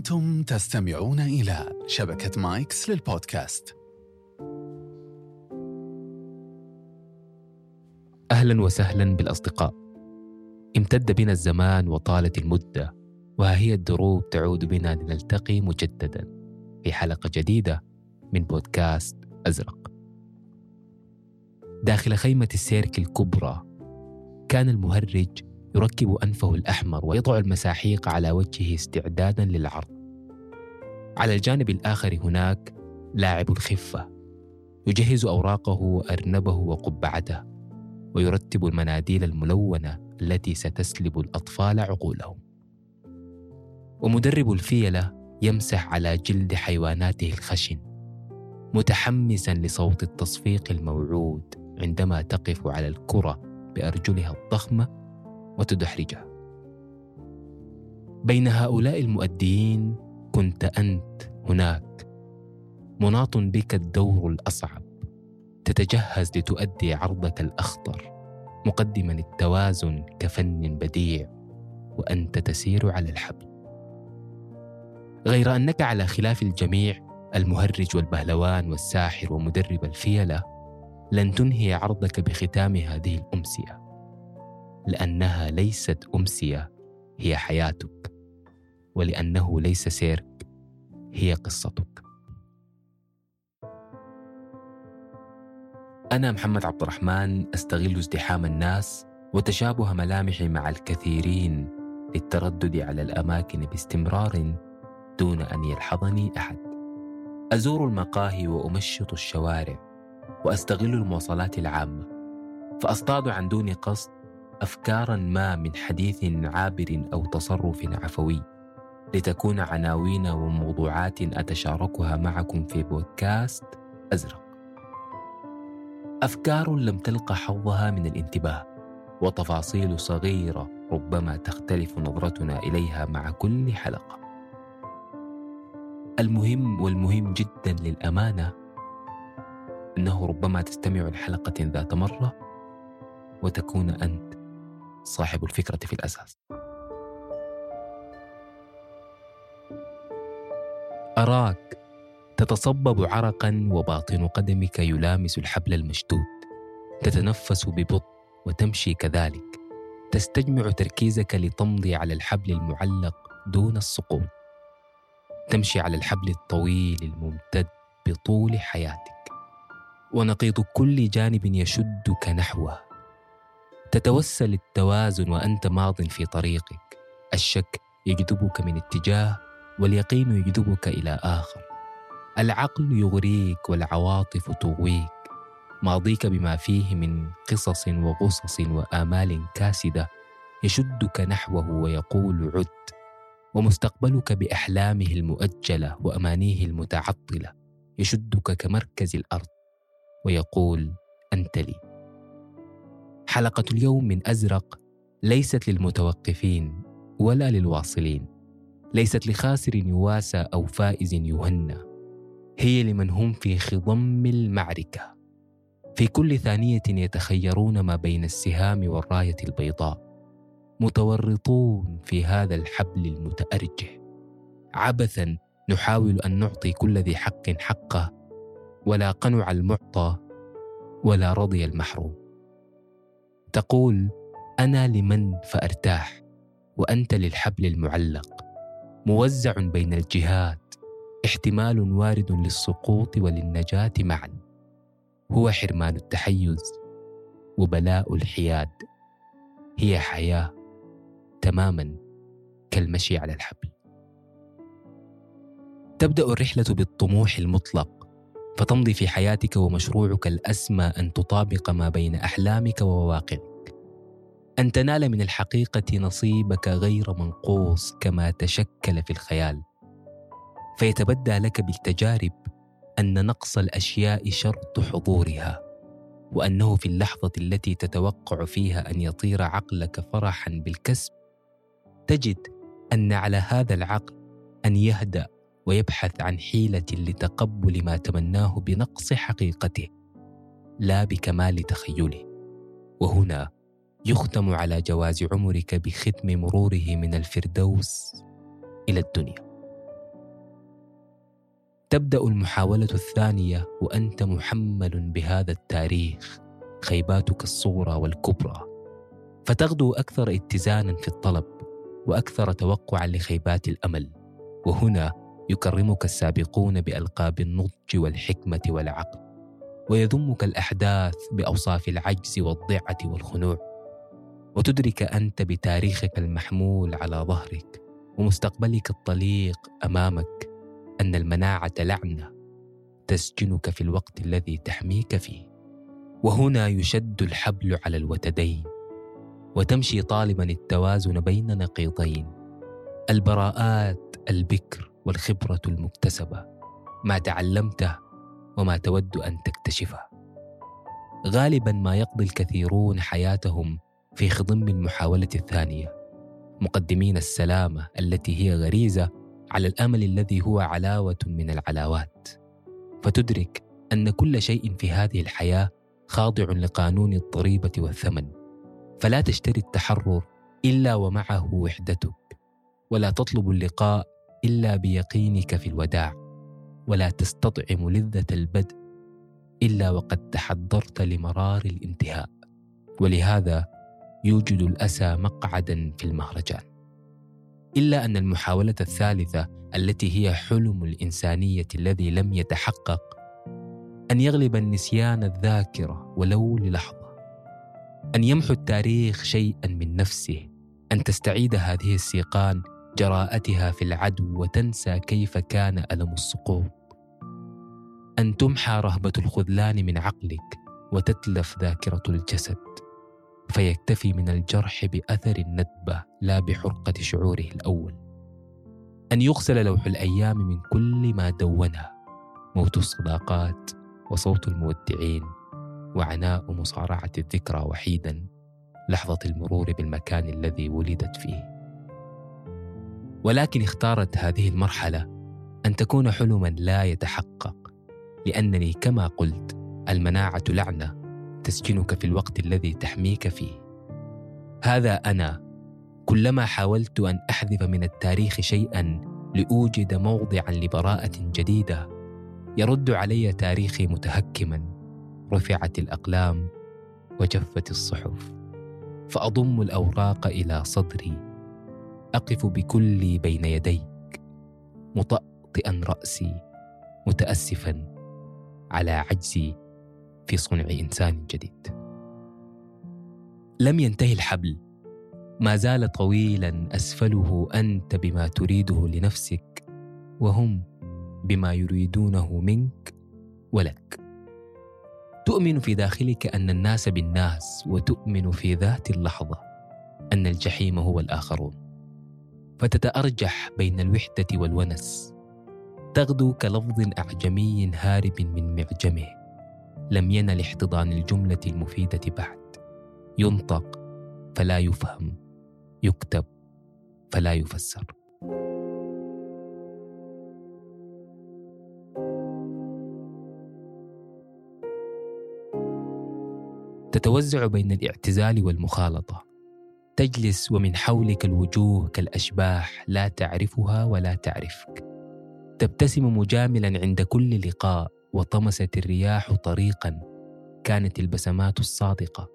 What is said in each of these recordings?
أنتم تستمعون إلى شبكة مايكس للبودكاست. أهلا وسهلا بالأصدقاء. امتد بنا الزمان وطالت المدة وها هي الدروب تعود بنا لنلتقي مجددا في حلقة جديدة من بودكاست أزرق. داخل خيمة السيرك الكبرى كان المهرج يركب أنفه الأحمر ويضع المساحيق على وجهه استعدادا للعرض. على الجانب الآخر هناك لاعب الخفة يجهز أوراقه وأرنبه وقبعته ويرتب المناديل الملونة التي ستسلب الأطفال عقولهم. ومدرب الفيلة يمسح على جلد حيواناته الخشن متحمسا لصوت التصفيق الموعود عندما تقف على الكرة بأرجلها الضخمة وتدحرجها بين هؤلاء المؤديين كنت أنت هناك. مناط بك الدور الأصعب. تتجهز لتؤدي عرضك الأخطر. مقدما التوازن كفن بديع. وأنت تسير على الحبل. غير أنك على خلاف الجميع المهرج والبهلوان والساحر ومدرب الفيلة لن تنهي عرضك بختام هذه الأمسية. لأنها ليست أمسية هي حياتك ولأنه ليس سيرك هي قصتك. أنا محمد عبد الرحمن أستغل ازدحام الناس وتشابه ملامحي مع الكثيرين للتردد على الأماكن باستمرار دون أن يلحظني أحد. أزور المقاهي وأمشط الشوارع وأستغل المواصلات العامة. فأصطاد عن دون قصد افكارا ما من حديث عابر أو تصرف عفوي لتكون عناوين وموضوعات أتشاركها معكم في بودكاست أزرق. أفكار لم تلق حظها من الانتباه وتفاصيل صغيرة ربما تختلف نظرتنا إليها مع كل حلقة. المهم والمهم جدا للأمانة أنه ربما تستمع لحلقه ذات مرة وتكون أنت صاحب الفكرة في الأساس. أراك تتصبب عرقا وباطن قدمك يلامس الحبل المشدود. تتنفس ببطء وتمشي كذلك. تستجمع تركيزك لتمضي على الحبل المعلق دون السقوط. تمشي على الحبل الطويل الممتد بطول حياتك. ونقيض كل جانب يشدك نحوه. تتوسل التوازن وأنت ماض في طريقك. الشك يجذبك من اتجاه واليقين يجذبك إلى آخر. العقل يغريك والعواطف تغويك. ماضيك بما فيه من قصص وغصص وآمال كاسدة يشدك نحوه ويقول عد. ومستقبلك بأحلامه المؤجلة وأمانيه المتعطلة يشدك كمركز الأرض ويقول أنت لي. حلقة اليوم من أزرق ليست للمتوقفين ولا للواصلين. ليست لخاسر يواسى أو فائز يهنى. هي لمن هم في خضم المعركة. في كل ثانية يتخيرون ما بين السهام والراية البيضاء متورطون في هذا الحبل المتأرجح عبثا نحاول أن نعطي كل ذي حق حقه ولا قنع المعطى ولا رضي المحروم. تقول أنا لمن فأرتاح وأنت للحبل المعلق. موزع بين الجهات احتمال وارد للسقوط وللنجاة معا. هو حرمان التحيز وبلاء الحياد. هي حياة تماما كالمشي على الحبل. تبدأ الرحلة بالطموح المطلق. فتمضي في حياتك ومشروعك الاسمى أن تطابق ما بين أحلامك وواقعك أن تنال من الحقيقة نصيبك غير منقوص كما تشكل في الخيال. فيتبدى لك بالتجارب أن نقص الأشياء شرط حضورها وأنه في اللحظة التي تتوقع فيها أن يطير عقلك فرحا بالكسب تجد أن على هذا العقل أن يهدأ ويبحث عن حيلة لتقبل ما تمناه بنقص حقيقته لا بكمال تخيله. وهنا يختم على جواز عمرك بختم مروره من الفردوس إلى الدنيا. تبدأ المحاولة الثانية وأنت محمل بهذا التاريخ خيباتك الصغرى والكبرى. فتغدو أكثر اتزانا في الطلب وأكثر توقعا لخيبات الأمل. وهنا يكرمك السابقون بألقاب النضج والحكمة والعقل ويذمك الأحداث بأوصاف العجز والضعة والخنوع وتدرك أنت بتاريخك المحمول على ظهرك ومستقبلك الطليق أمامك أن المناعة لعنة تسجنك في الوقت الذي تحميك فيه. وهنا يشد الحبل على الوتدين وتمشي طالبا التوازن بين نقيضين البراءات البكر والخبرة المكتسبة ما تعلمته وما تود أن تكتشفه. غالبا ما يقضي الكثيرون حياتهم في خضم المحاولة الثانية مقدمين السلامة التي هي غريزة على الأمل الذي هو علاوة من العلاوات. فتدرك أن كل شيء في هذه الحياة خاضع لقانون الضريبة والثمن. فلا تشتري التحرر إلا ومعه وحدتك ولا تطلب اللقاء إلا بيقينك في الوداع ولا تستطعم لذة البدء إلا وقد تحضرت لمرار الانتهاء. ولهذا يوجد الأسى مقعدا في المهرجان. إلا أن المحاولة الثالثة التي هي حلم الإنسانية الذي لم يتحقق أن يغلب النسيان الذاكرة ولو للحظة. أن يمحو التاريخ شيئا من نفسه أن تستعيد هذه السيقان جراءتها في العدو وتنسى كيف كان ألم السقوط. أن تمحى رهبة الخذلان من عقلك وتتلف ذاكرة الجسد فيكتفي من الجرح بأثر الندبه لا بحرقة شعوره الأول. أن يغسل لوح الأيام من كل ما دونه موت الصداقات وصوت المودعين وعناء مصارعة الذكرى وحيدا لحظة المرور بالمكان الذي ولدت فيه. ولكن اختارت هذه المرحلة أن تكون حلما لا يتحقق لأنني كما قلت المناعة لعنة تسجنك في الوقت الذي تحميك فيه. هذا أنا كلما حاولت أن أحذف من التاريخ شيئا لأوجد موضعا لبراءة جديدة يرد علي تاريخي متهكما رفعت الأقلام وجفت الصحف فأضم الأوراق إلى صدري أقف بكلي بين يديك مطأطئا رأسي متاسفا على عجزي في صنع إنسان جديد. لم ينتهي الحبل. ما زال طويلا أسفله أنت بما تريده لنفسك وهم بما يريدونه منك ولك. تؤمن في داخلك أن الناس بالناس وتؤمن في ذات اللحظة أن الجحيم هو الآخرون. فتتأرجح بين الوحدة والونس. تغدو كلفظ أعجمي هارب من معجمه. لم ينل احتضان الجملة المفيدة بعد. ينطق فلا يفهم. يكتب فلا يفسر. تتوزع بين الاعتزال والمخالطة. تجلس ومن حولك الوجوه كالأشباح لا تعرفها ولا تعرفك. تبتسم مجاملا عند كل لقاء وطمست الرياح طريقا كانت البسمات الصادقة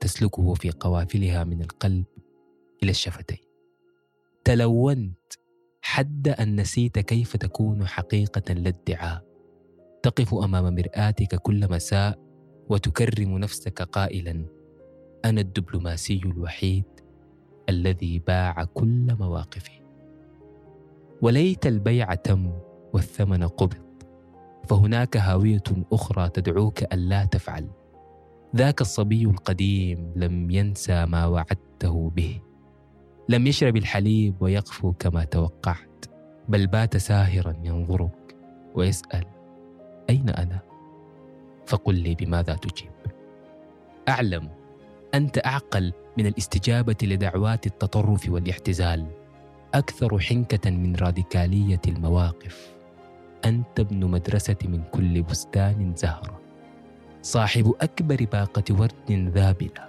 تسلكه في قوافلها من القلب إلى الشفتين. تلونت حد أن نسيت كيف تكون حقيقة لا ادعاء تقف أمام مرآتك كل مساء وتكرم نفسك قائلا أنا الدبلوماسي الوحيد. الذي باع كل مواقفي وليت البيع تم والثمن قبض. فهناك هاوية أخرى تدعوك ألا تفعل. ذاك الصبي القديم لم ينسى ما وعدته به. لم يشرب الحليب ويقفو كما توقعت بل بات ساهرا ينظرك ويسأل أين أنا؟ فقل لي بماذا تجيب؟ أعلم أنت أعقل من الاستجابة لدعوات التطرف والاحتزال. أكثر حنكة من راديكالية المواقف. أنت ابن مدرسة من كل بستان زهرة صاحب أكبر باقة ورد ذابلة.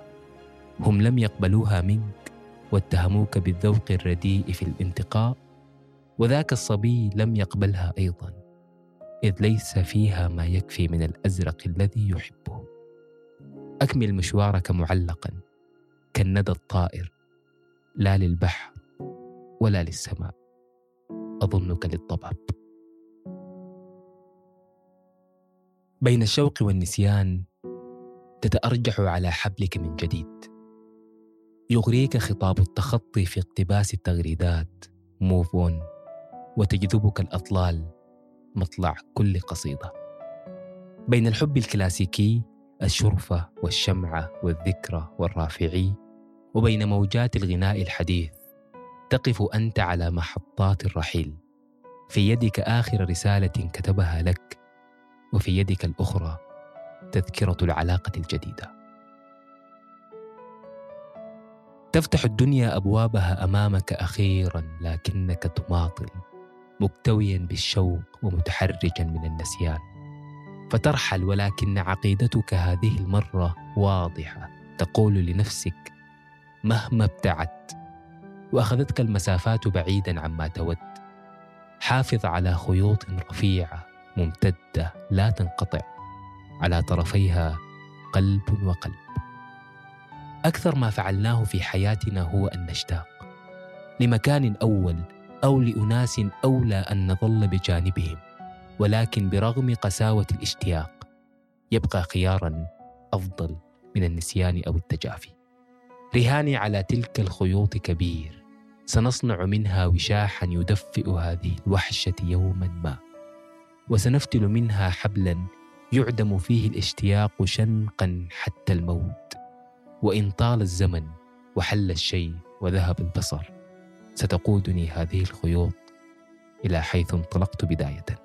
هم لم يقبلوها منك واتهموك بالذوق الرديء في الانتقاء. وذاك الصبي لم يقبلها أيضا. إذ ليس فيها ما يكفي من الأزرق الذي يحبه. أكمل مشوارك معلقا كالندى الطائر لا للبحر ولا للسماء. أظنك للضباب بين الشوق والنسيان تتأرجح على حبلك من جديد. يغريك خطاب التخطي في اقتباس التغريدات موف اون وتجذبك الأطلال مطلع كل قصيدة. بين الحب الكلاسيكي الشرفة والشمعة والذكرى والرافعي وبين موجات الغناء الحديث تقف أنت على محطات الرحيل. في يدك آخر رسالة كتبها لك وفي يدك الأخرى تذكرة العلاقة الجديدة. تفتح الدنيا أبوابها أمامك أخيرا لكنك تماطل مكتويا بالشوق ومتحرجا من النسيان. فترحل ولكن عقيدتك هذه المرة واضحة. تقول لنفسك مهما ابتعدت وأخذتك المسافات بعيدا عما تود. حافظ على خيوط رفيعة ممتدة لا تنقطع. على طرفيها قلب وقلب. أكثر ما فعلناه في حياتنا هو أن نشتاق لمكان أول أو لأناس أولى أن نظل بجانبهم. ولكن برغم قساوة الاشتياق يبقى خيارا أفضل من النسيان أو التجافي. رهاني على تلك الخيوط كبير. سنصنع منها وشاحا يدفئ هذه الوحشة يوما ما. وسنفتل منها حبلا يعدم فيه الاشتياق شنقا حتى الموت. وإن طال الزمن وحل الشيء وذهب البصر ستقودني هذه الخيوط إلى حيث انطلقت بداية.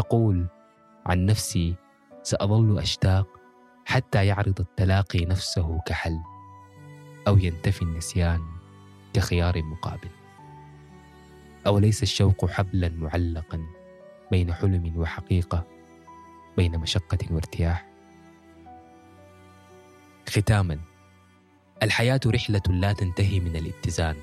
تقول عن نفسي سأظل أشتاق حتى يعرض التلاقي نفسه كحل أو ينتفي النسيان كخيار مقابل. أوليس الشوق حبلا معلقا بين حلم وحقيقة بين مشقة وارتياح؟ ختاما الحياة رحلة لا تنتهي من الاتزان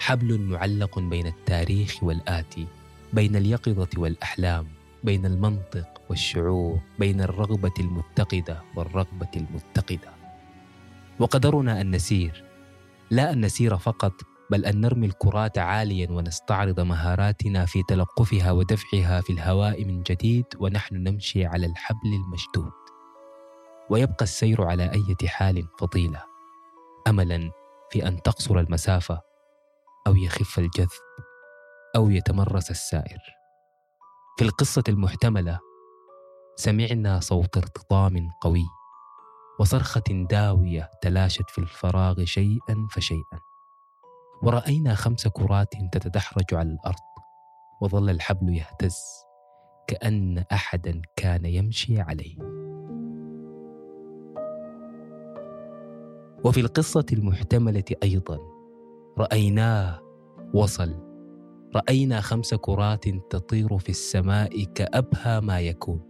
حبل معلق بين التاريخ والآتي بين اليقظة والأحلام. بين المنطق والشعور بين الرغبة المتقدة والرغبة المتقدة. وقدرنا أن نسير لا أن نسير فقط بل أن نرمي الكرات عاليا ونستعرض مهاراتنا في تلقفها ودفعها في الهواء من جديد ونحن نمشي على الحبل المشدود. ويبقى السير على أي حال فضيلة. املا في أن تقصر المسافة أو يخف الجذب أو يتمرس السائر. في القصة المحتملة سمعنا صوت ارتطام قوي وصرخة داوية تلاشت في الفراغ شيئا فشيئا. ورأينا خمس كرات تتدحرج على الأرض وظل الحبل يهتز كأن احدا كان يمشي عليه. وفي القصة المحتملة أيضا رأيناه وصل رأينا خمس كرات تطير في السماء كأبهى ما يكون.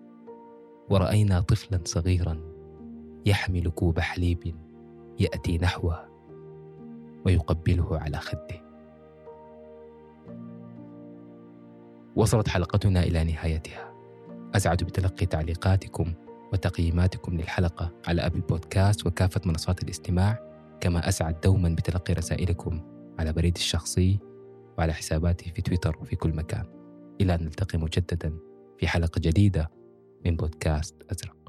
ورأينا طفلا صغيرا يحمل كوب حليب يأتي نحوه ويقبله على خده. وصلت حلقتنا إلى نهايتها. أسعد بتلقي تعليقاتكم وتقييماتكم للحلقة على أبل بودكاست وكافة منصات الاستماع. كما أسعد دوما بتلقي رسائلكم على بريدي الشخصي وعلى حساباتي في تويتر وفي كل مكان. إلى أن نلتقي مجددا في حلقة جديدة من بودكاست أزرق.